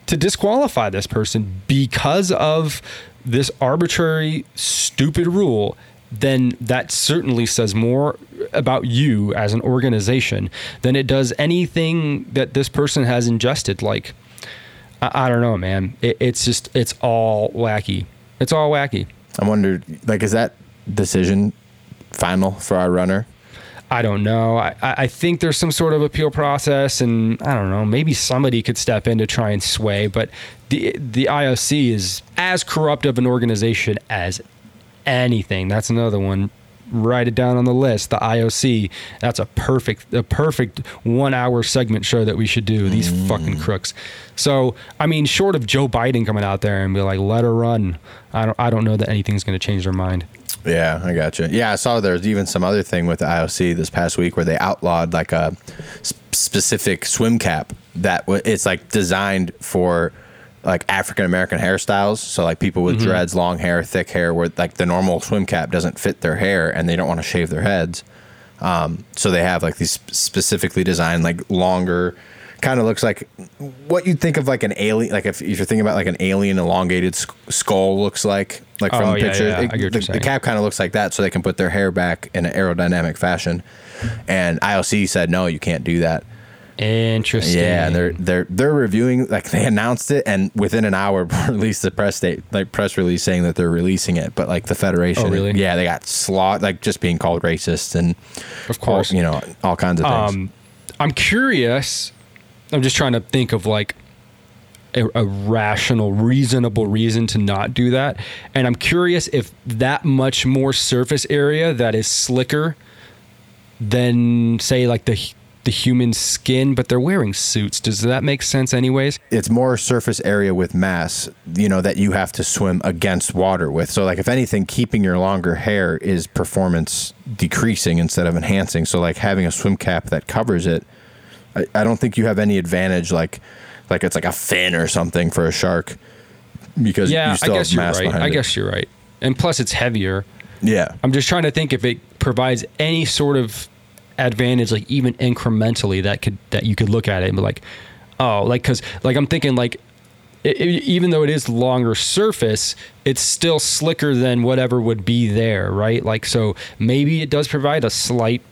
to disqualify this person because of this arbitrary, stupid rule, then that certainly says more about you as an organization than it does anything that this person has ingested. Like, I, I don't know, man. It, it's just, it's all wacky. It's all wacky. I wondered, like, is that decision final for our runner? I don't know. I, I I think there's some sort of appeal process, and I don't know. Maybe somebody could step in to try and sway, but the the IOC is as corrupt of an organization as anything. That's another one. Write it down on the list. The IOC. That's a perfect a perfect one hour segment show that we should do. These mm. fucking crooks. So I mean, short of Joe Biden coming out there and be like, "Let her run," I don't I don't know that anything's going to change their mind. Yeah, I got you. Yeah, I saw there's even some other thing with the IOC this past week where they outlawed like a s- specific swim cap that w- it's like designed for like African American hairstyles. So like people with dreads, long hair, thick hair, where like the normal swim cap doesn't fit their hair and they don't want to shave their heads. Um, so they have like these specifically designed like longer. Kind of looks like what you'd think of like an alien, like if, if you're thinking about like an alien elongated sk- skull looks like, like from Oh, yeah, pictures. yeah, It- get what you're the, the cap kind of looks like that, so they can put their hair back in an aerodynamic fashion. And IOC said no, you can't do that. Interesting. Yeah, they're they're they're reviewing like they announced it, and within an hour released the press state like press release saying that they're releasing it. But like the federation, Oh, really? Yeah, they got slot like just being called racist and Of course. all, you know, all kinds of things. Um, I'm curious. I'm just trying to think of like a, a rational, reasonable reason to not do that. And I'm curious if that much more surface area that is slicker than say like the the human skin, but they're wearing suits. Does that make sense anyways? it's more surface area with mass, you know, that you have to swim against water with. So, like, if anything, keeping your longer hair is performance decreasing instead of enhancing. So, like, having a swim cap that covers it, I, I don't think you have any advantage, like, like it's like a fin or something for a shark, because Yeah, you I guess have you're right. I it. guess you're right. And plus it's heavier. yeah, I'm just trying to think if it provides any sort of advantage, like even incrementally, that could that you could look at it and be like, oh, like because like I'm thinking like. i i even though it is longer surface, it's still slicker than whatever would be there, right? Like so, maybe it does provide a slight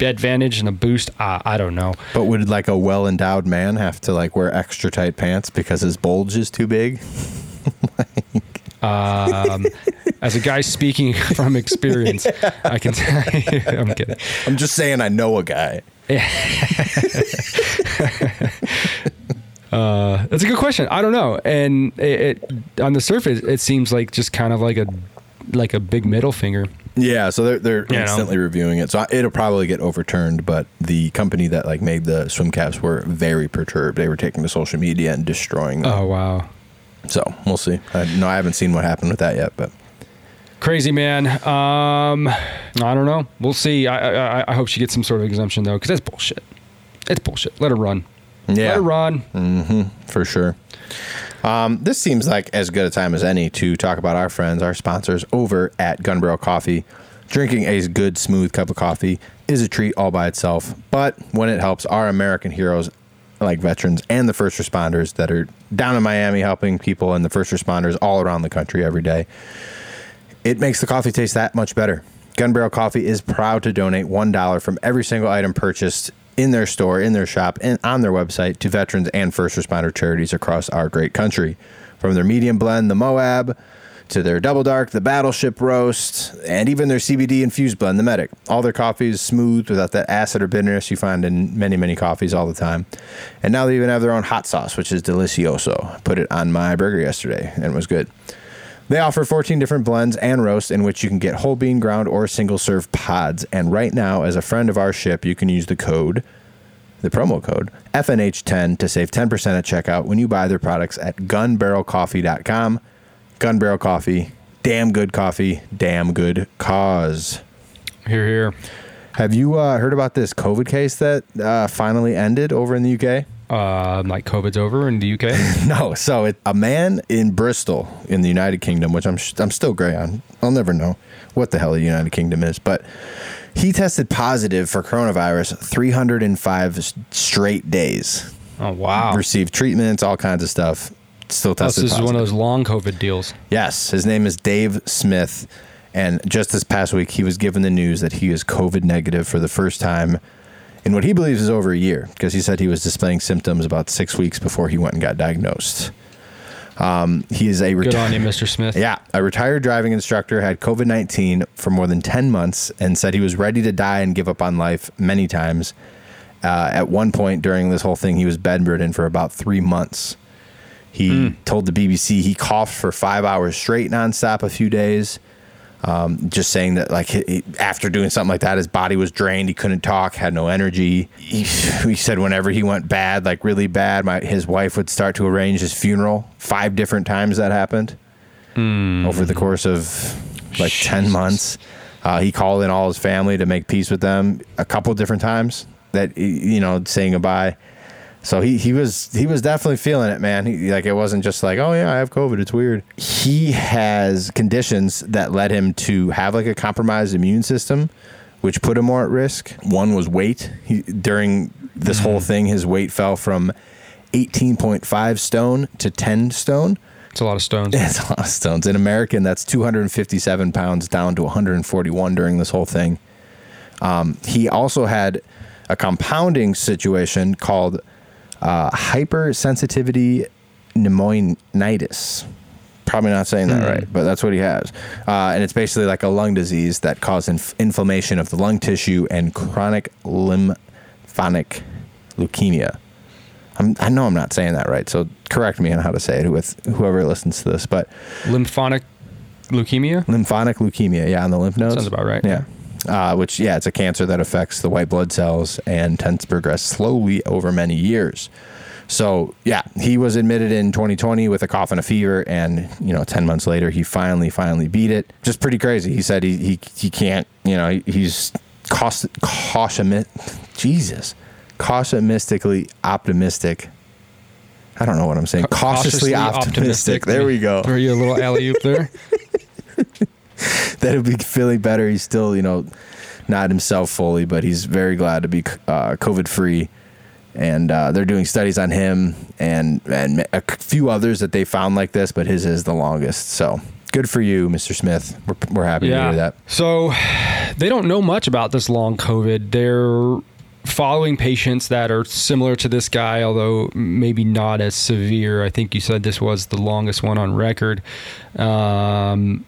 advantage and a boost. Uh, I don't know. But would like a well endowed man have to like wear extra tight pants because his bulge is too big? Um, as a guy speaking from experience, I can tell you. I'm kidding. I'm just saying I know a guy. Uh, that's a good question. I don't know. And it, it on the surface, it seems like just kind of like a like a big middle finger. Yeah, so they're they're You know. instantly reviewing it. So I- it'll probably get overturned, but the company that like made the swim caps were very perturbed. They were taking to social media and destroying them. Oh wow, So we'll see. I, no, I haven't seen what happened with that yet, but crazy man. Um, I don't know. We'll see. I I, I hope she gets some sort of exemption though, because that's bullshit. It's bullshit. Let her run. Yeah, Let her run. for sure. Um, this seems like as good a time as any to talk about our friends, our sponsors over at Gun Barrel Coffee. Drinking a good, smooth cup of coffee is a treat all by itself, but when it helps our American heroes like veterans and the first responders that are down in Miami helping people and the first responders all around the country every day, it makes the coffee taste that much better. Gun Barrel Coffee is proud to donate $1 from every single item purchased in their store, in their shop, and on their website to veterans and first responder charities across our great country. From their medium blend, the Moab, to their double dark, the Battleship Roast, and even their CBD infused blend, the Medic. All their coffees smooth without that acid or bitterness you find in many, many coffees all the time. And now they even have their own hot sauce, which is delicioso. Put it on my burger yesterday and it was good. They offer 14 different blends and roasts in which you can get whole bean ground or single serve pods. And right now, as a friend of our ship, you can use the code, the promo code, FNH10 to save 10% at checkout when you buy their products at gunbarrelcoffee.com. Gun Barrel Coffee, damn good coffee, damn good cause. Here, here. Have you uh, heard about this COVID case that uh, finally ended over in the UK? Um, like COVID's over in the UK. No, so it, a man in Bristol in the United Kingdom, which I'm sh- I'm still gray on. I'll never know what the hell the United Kingdom is, but he tested positive for coronavirus 305 straight days. Oh wow. Received treatments, all kinds of stuff. Still Plus, tested this is one of those long COVID deals. Yes, his name is Dave Smith, and just this past week he was given the news that he is COVID negative for the first time in what he believes is over a year because he said he was displaying symptoms about six weeks before he went and got diagnosed. Um, he is a Good reti- on you, Mr. Smith. yeah, a retired driving instructor had COVID 19 for more than 10 months and said he was ready to die and give up on life many times. Uh, at one point during this whole thing, he was bedridden for about three months. He told the BBC he coughed for five hours straight nonstop a few days. Um, just saying that, like, he, after doing something like that, his body was drained. He couldn't talk, had no energy. He, he said whenever he went bad, like really bad, my, his wife would start to arrange his funeral. Five different times that happened over the course of like 10 months. Uh, he called in all his family to make peace with them a couple different times that, you know, saying goodbye. So he, he was he was definitely feeling it, man. He, like it wasn't just like, oh yeah, I have COVID. It's weird. He has conditions that led him to have like a compromised immune system, which put him more at risk. One was weight. He, during this whole thing, his weight fell from 18.5 stone to 10 stone. It's a lot of stones. It's a lot of stones. In American, that's 257 pounds down to 141 during this whole thing. Um, he also had a compounding situation called uh, hypersensitivity pneumonitis. Probably not saying that right, but that's what he has. Uh, and it's basically like a lung disease that causes inf- inflammation of the lung tissue and chronic lymphatic leukemia. I'm, I know I'm not saying that right, so correct me on how to say it with whoever listens to this. But Lymphatic leukemia. lymphatic leukemia, yeah, on the lymph nodes. Sounds about right. Yeah. Uh, which, yeah, it's a cancer that affects the white blood cells and tends to progress slowly over many years. So, yeah, he was admitted in 2020 with a cough and a fever, and you know, 10 months later, he finally, finally beat it. Just pretty crazy. He said he he, he can't, you know, he- he's cautious, caution, Jesus, cautiously optimistic. I don't know what I'm saying. Cautiously, optimistic. There we go. Throw you a little alley oop there. that he'll be feeling better. He's still, you know, not himself fully, but he's very glad to be uh, COVID free. And uh, they're doing studies on him and and a few others that they found like this, but his is the longest. So Good for you, Mr. Smith. We're, we're happy to hear that. So they don't know much about this long COVID. They're following patients that are similar to this guy, although maybe not as severe. I think you said this was the longest one on record. Um,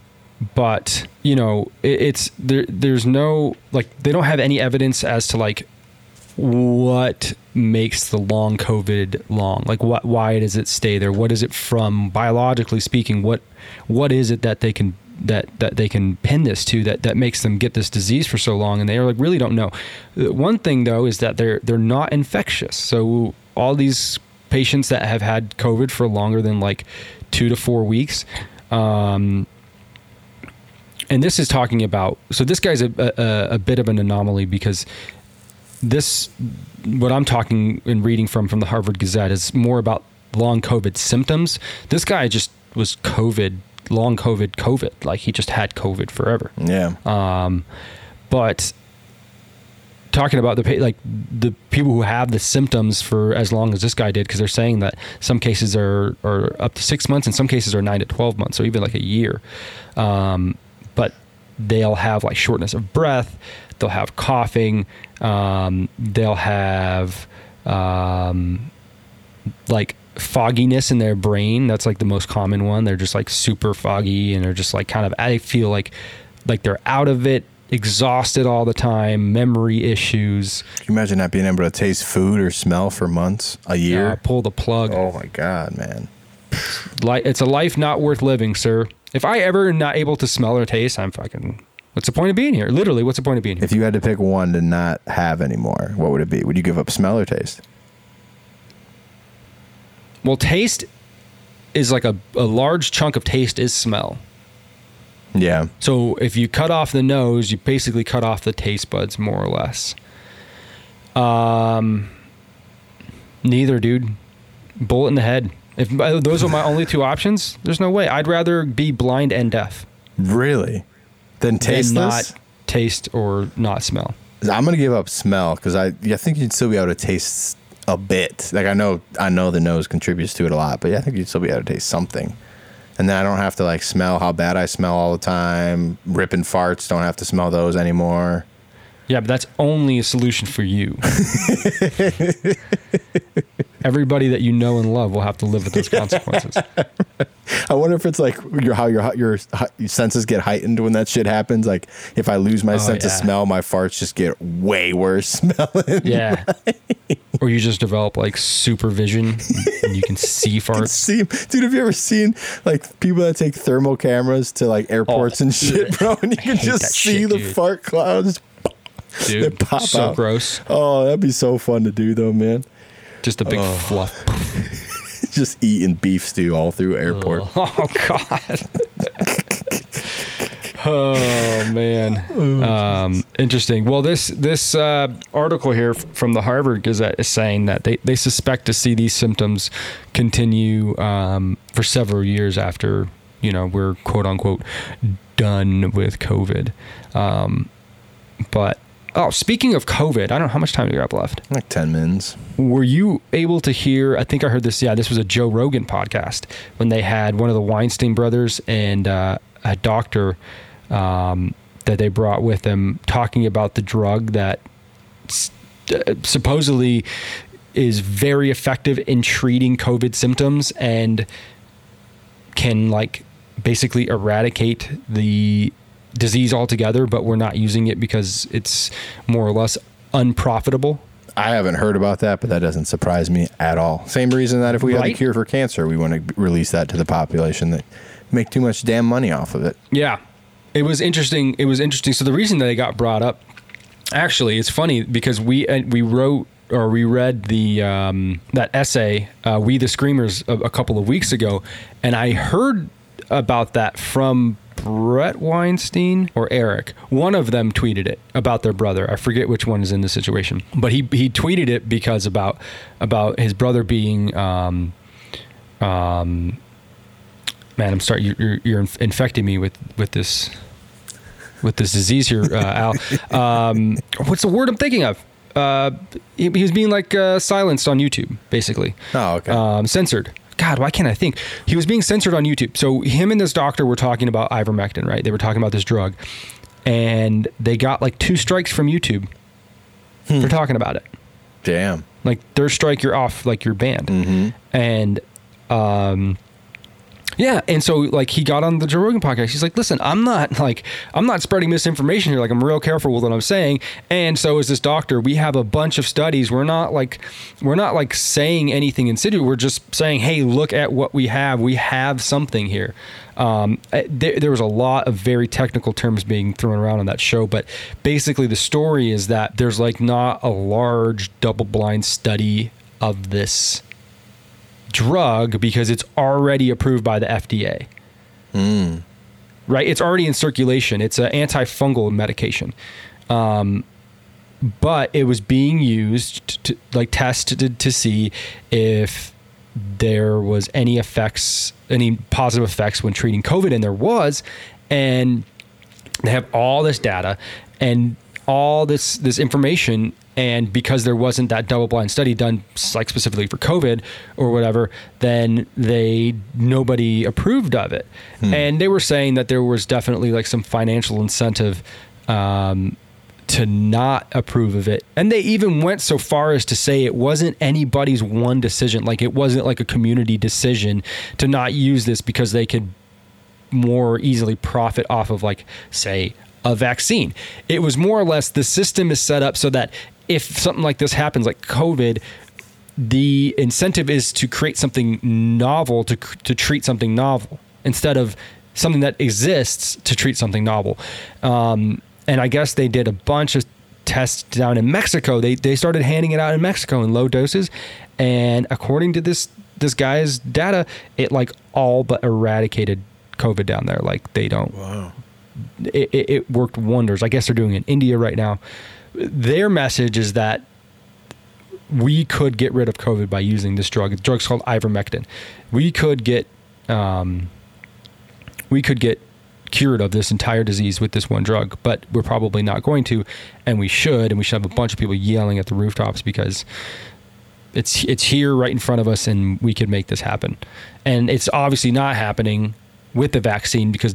but you know, it, it's there. There's no like they don't have any evidence as to like what makes the long COVID long? Like what why does it stay there? What is it from biologically speaking? What what is it that they can that that they can pin this to that that makes them get this disease for so long and they are like really don't know. Uh, One thing though is that they're they're not infectious. So all these patients that have had COVID for longer than like 2 to 4 weeks um and this is talking about so this guy's a, a, a bit of an anomaly because this what i'm talking and reading from from the harvard gazette is more about long covid symptoms. This guy just was covid long covid covid. Like he just had covid forever. Yeah. um, but talking about the like the people who have the symptoms for as long as this guy did because they're saying that some cases are are up to six months and some cases are nine to 12 months or even like a year. Um, but they'll have like shortness of breath they'll have coughing um, they'll have um, like fogginess in their brain. That's like the most common one. They're just like super foggy and they're just like kind of I feel like like they're out of it, exhausted all the time, memory issues. Can you imagine not being able to taste food or smell for months, a year? Uh, pull the plug. Oh my God, man. Like it's a life not worth living, sir. If I ever not able to smell or taste, I'm fucking. What's the point of being here? Literally, what's the point of being here? If you had to pick one to not have anymore, what would it be? Would you give up smell or taste? Well, taste is like a, a large chunk of taste is smell. Yeah. So if you cut off the nose, you basically cut off the taste buds more or less. Um, neither, dude. Bullet in the head. If uh, those are my only two options, there's no way. I'd rather be blind and deaf Really? Then than tasteless? not taste or not smell. I'm gonna give up smell because I I think you'd still be able to taste a bit. Like I know I know the nose contributes to it a lot, but yeah, I think you'd still be able to taste something. And then I don't have to like smell how bad I smell all the time. Ripping farts don't have to smell those anymore. Yeah, but that's only a solution for you. Everybody that you know and love will have to live with those consequences. I wonder if it's like your how your your, your senses get heightened when that shit happens. Like if I lose my Oh, sense of smell, my farts just get way worse smelling. Yeah. or you just develop like supervision and you can see farts. See, dude, have you ever seen like people that take thermal cameras to like airports Oh, and shit, bro? And you can just see shit, the dude. fart clouds. Dude, They pop so out. gross. Oh, that'd be so fun to do though, man. Just a big fluff. Just eating beef stew all through airport. Oh God. oh man. Um, interesting. Well, this this uh, article here from the Harvard Gazette is saying that they, they suspect to see these symptoms continue um, for several years after you know we're quote unquote done with COVID. Um, but oh, speaking of COVID, I don't know how much time do you have left. Like ten mins. Were you able to hear? I think I heard this. Yeah, this was a Joe Rogan podcast when they had one of the Weinstein brothers and uh, a doctor um, that they brought with them talking about the drug that s- uh, supposedly is very effective in treating COVID symptoms and can like basically eradicate the disease altogether, but we're not using it because it's more or less unprofitable. I haven't heard about that, but that doesn't surprise me at all. Same reason that if we had a cure for cancer, we want to release that to the population that make too much damn money off of it. Yeah, it was interesting. It was interesting. So the reason that they got brought up, actually, it's funny because we uh, we wrote or we read the um, that essay, uh, "We the Screamers," a, a couple of weeks ago, and I heard about that from Bret Weinstein or Eric. One of them tweeted it about their brother. I forget which one is in the situation, but he he tweeted it because about about his brother being. Um, um, man, I'm starting. You're, you're, you're infecting me with with this with this disease here, uh, Al. Um, what's the word I'm thinking of? Uh, he, he was being like uh, silenced on YouTube, basically. Oh, okay. Um, censored. God, why can't I think? He was being censored on YouTube. So him and this doctor were talking about ivermectin, right? They were talking about this drug, and they got like two strikes from YouTube for talking about it. Damn. Like third strike, you're off, like you're banned. And um, yeah, and so like he got on the Joe Rogan podcast. He's like, "Listen, I'm not like I'm not spreading misinformation here. Like I'm real careful with what I'm saying." And so is this doctor. We have a bunch of studies. We're not like we're not like saying anything insidious. We're just saying, "Hey, look at what we have. We have something here." Um, eh, there, there was a lot of very technical terms being thrown around on that show, but basically the story is that there's like not a large double-blind study of this drug because it's already approved by the FDA. Right? It's already in circulation. It's an antifungal medication. Um, but it was being used to like tested to see if there was any effects, any positive effects when treating COVID, and there was. And they have all this data and all this this information and because there wasn't that double blind study done like specifically for covid or whatever then they nobody approved of it. And they were saying that there was definitely like some financial incentive um, to not approve of it. And they even went so far as to say it wasn't anybody's one decision. Like it wasn't like a community decision to not use this because they could more easily profit off of like say a vaccine. It was more or less the system is set up so that if something like this happens like covid the incentive is to create something novel to to treat something novel instead of something that exists to treat something novel um, and i guess they did a bunch of tests down in mexico they they started handing it out in mexico in low doses and according to this this guy's data it like all but eradicated covid down there like they don't Wow. it, it, it worked wonders. I guess they're doing it in India right now. Their message is that we could get rid of COVID by using this drug. The drug's called ivermectin. We could get, um, we could get cured of this entire disease with this one drug, but we're probably not going to, and we should, and we should have a bunch of people yelling at the rooftops because it's it's here right in front of us, and we could make this happen. And it's obviously not happening with the vaccine because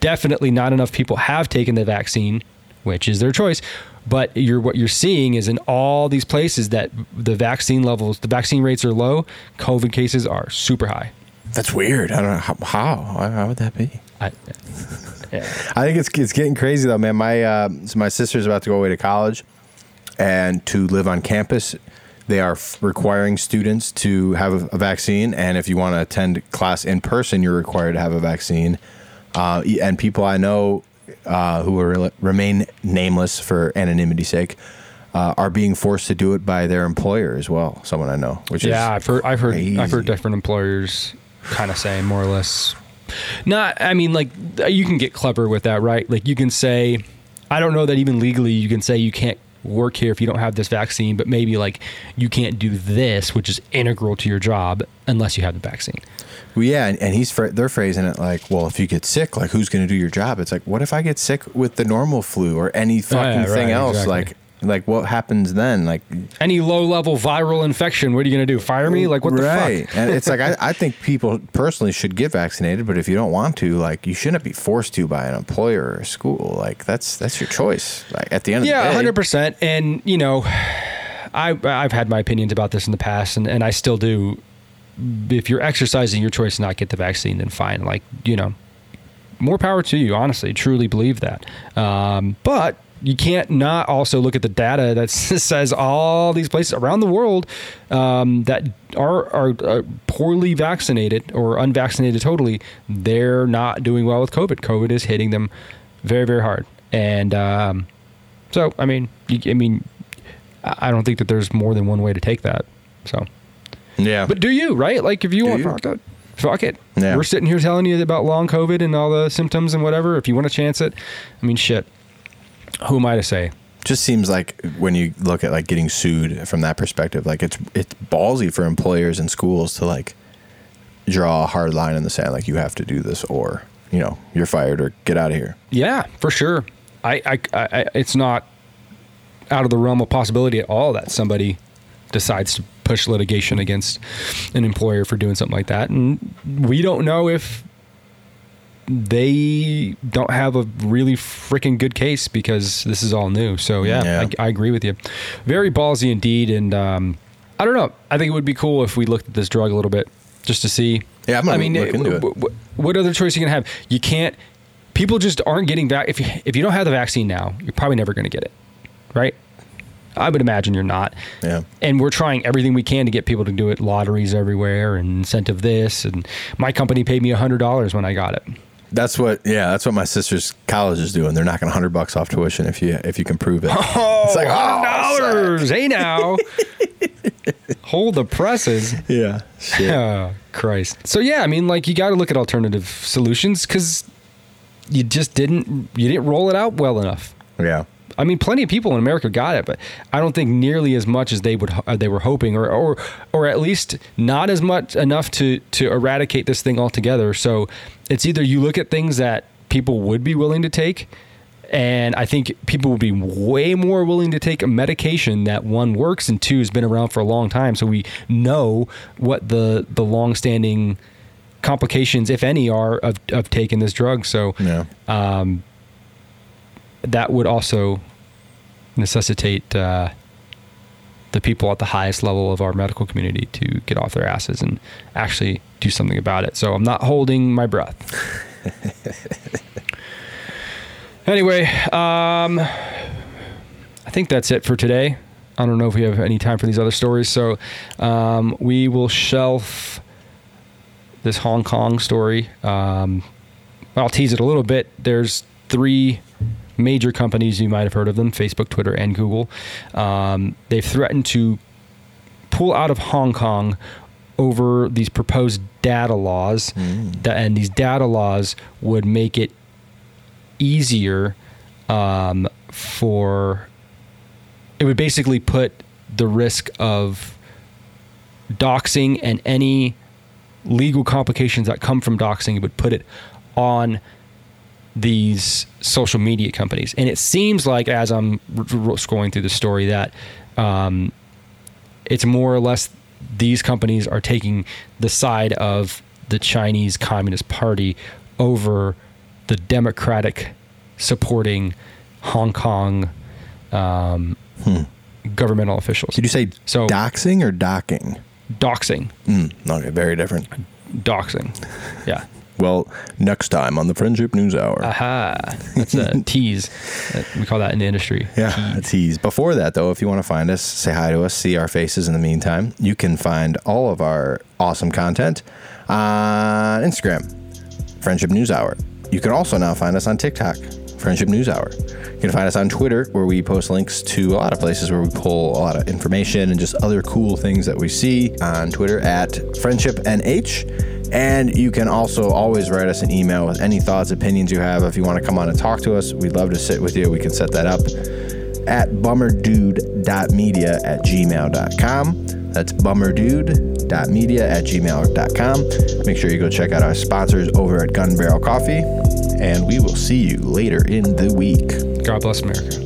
definitely not enough people have taken the vaccine, which is their choice. But you're what you're seeing is in all these places that the vaccine levels, the vaccine rates are low, COVID cases are super high. That's weird. I don't know how. How, how would that be? I, I think it's it's getting crazy though, man. My uh, so my sister's about to go away to college, and to live on campus, they are f- requiring students to have a, a vaccine. And if you want to attend class in person, you're required to have a vaccine. Uh, and people I know uh, who are remain nameless for anonymity's sake uh, are being forced to do it by their employer as well. Someone I know, which yeah, is I've heard, I've heard, I've heard different employers kind of saying more or less. Not, I mean, like you can get clever with that, right? Like you can say, I don't know that even legally you can say you can't work here if you don't have this vaccine, but maybe like you can't do this, which is integral to your job unless you have the vaccine. Well, yeah, and, and he's they're phrasing it like, well, if you get sick, like who's going to do your job? It's like, what if I get sick with the normal flu or any fucking right, thing else? exactly. Like, like what happens then? Like, Any low level viral infection, what are you going to do? Fire me? Like what the fuck? and it's like I, I think people personally should get vaccinated, but if you don't want to, like, you shouldn't be forced to by an employer or a school. Like, that's that's your choice. Like at the end Yeah, of the day, hundred percent. And you know, I I've had my opinions about this in the past, and, and I still do. If you're exercising your choice to not get the vaccine, then fine. Like you know, more power to you. Honestly, truly believe that. Um, but you can't not also look at the data that says all these places around the world um, that are, are are poorly vaccinated or unvaccinated totally. They're not doing well with COVID. COVID is hitting them very very hard. And um, so I mean, you, I mean, I I don't think that there's more than one way to take that. So. yeah. But do you, right? Like if you Do want you? fuck it. Fuck it. Yeah. We're sitting here telling you about long COVID and all the symptoms and whatever. If you want to chance it, I mean shit. Who am I to say? just seems like when you look at like getting sued from that perspective, like it's it's ballsy for employers and schools to like draw a hard line in the sand, like you have to do this or you know you're fired or get out of here. Yeah, for sure. I, I, I, I it's not out of the realm of possibility at all that somebody decides to push litigation against an employer for doing something like that. And we don't know if they don't have a really freaking good case because this is all new. So yeah, Yeah. I, I agree with you. Very ballsy indeed, and um, I don't know. I think it would be cool if we looked at this drug a little bit just to see. Yeah, I'm gonna I mean, look into it. w- w- what other choice are you gonna have? You can't. People just aren't getting vac. If you, if you don't have the vaccine now, you're probably never gonna get it, right? I would imagine you're not. Yeah. And we're trying everything we can to get people to do it. Lotteries everywhere and incentive this. And my company paid me hundred dollars when I got it. That's what. Yeah, that's what my sister's college is doing. They're knocking hundred bucks off tuition if you if you can prove it. Oh, it's like oh, dollars. hey now. Hold the presses. yeah, shit. Oh, Christ. So yeah, I mean, like you got to look at alternative solutions because you just didn't you didn't roll it out well enough. yeah. I mean, plenty of people in America got it, but I don't think nearly as much as they would they were hoping, or or or at least not as much enough to to eradicate this thing altogether. So it's either you look at things that people would be willing to take, and I think people would be way more willing to take a medication that one works and two has been around for a long time, so we know what the the long standing complications, if any, are of of taking this drug. So Yeah. Um, that would also necessitate uh, the people at the highest level of our medical community to get off their asses and actually do something about it. So I'm not holding my breath. anyway, um, I think that's it for today. I don't know if we have any time for these other stories, so um, we will shelf this Hong Kong story. Um, I'll tease it a little bit. There's three major companies you might have heard of them: Facebook, Twitter, and Google. Um, they've threatened to pull out of Hong Kong over these proposed data laws, that, and these data laws would make it easier um, for. It would basically put the risk of doxing and any legal complications that come from doxing. It would put it on these social media companies. And it seems like, as I'm r- r- scrolling through the story, that um, it's more or less these companies are taking the side of the Chinese Communist Party over the democratic supporting Hong Kong um, governmental officials. Did you say So- doxing or docking? doxing? Mm, okay, very different. Doxing. Yeah. Well, next time on the Friendship News Hour. Aha. That's a tease. We call that in the industry. Yeah, a tease. Before that, though, if you want to find us, say hi to us, see our faces in the meantime, you can find all of our awesome content on Instagram, Friendship News Hour. You can also now find us on TikTok, Friendship News Hour. You can find us on Twitter, where we post links to a lot of places where we pull a lot of information and just other cool things that we see on Twitter at Friendship NH. And you can also always write us an email with any thoughts, opinions you have. If you want to come on and talk to us, we'd love to sit with you. We can set that up at bummerdude.media at gmail.com. That's bummerdude.media at gmail.com. Make sure you go check out our sponsors over at Gun Barrel Coffee. And we will see you later in the week. God bless America.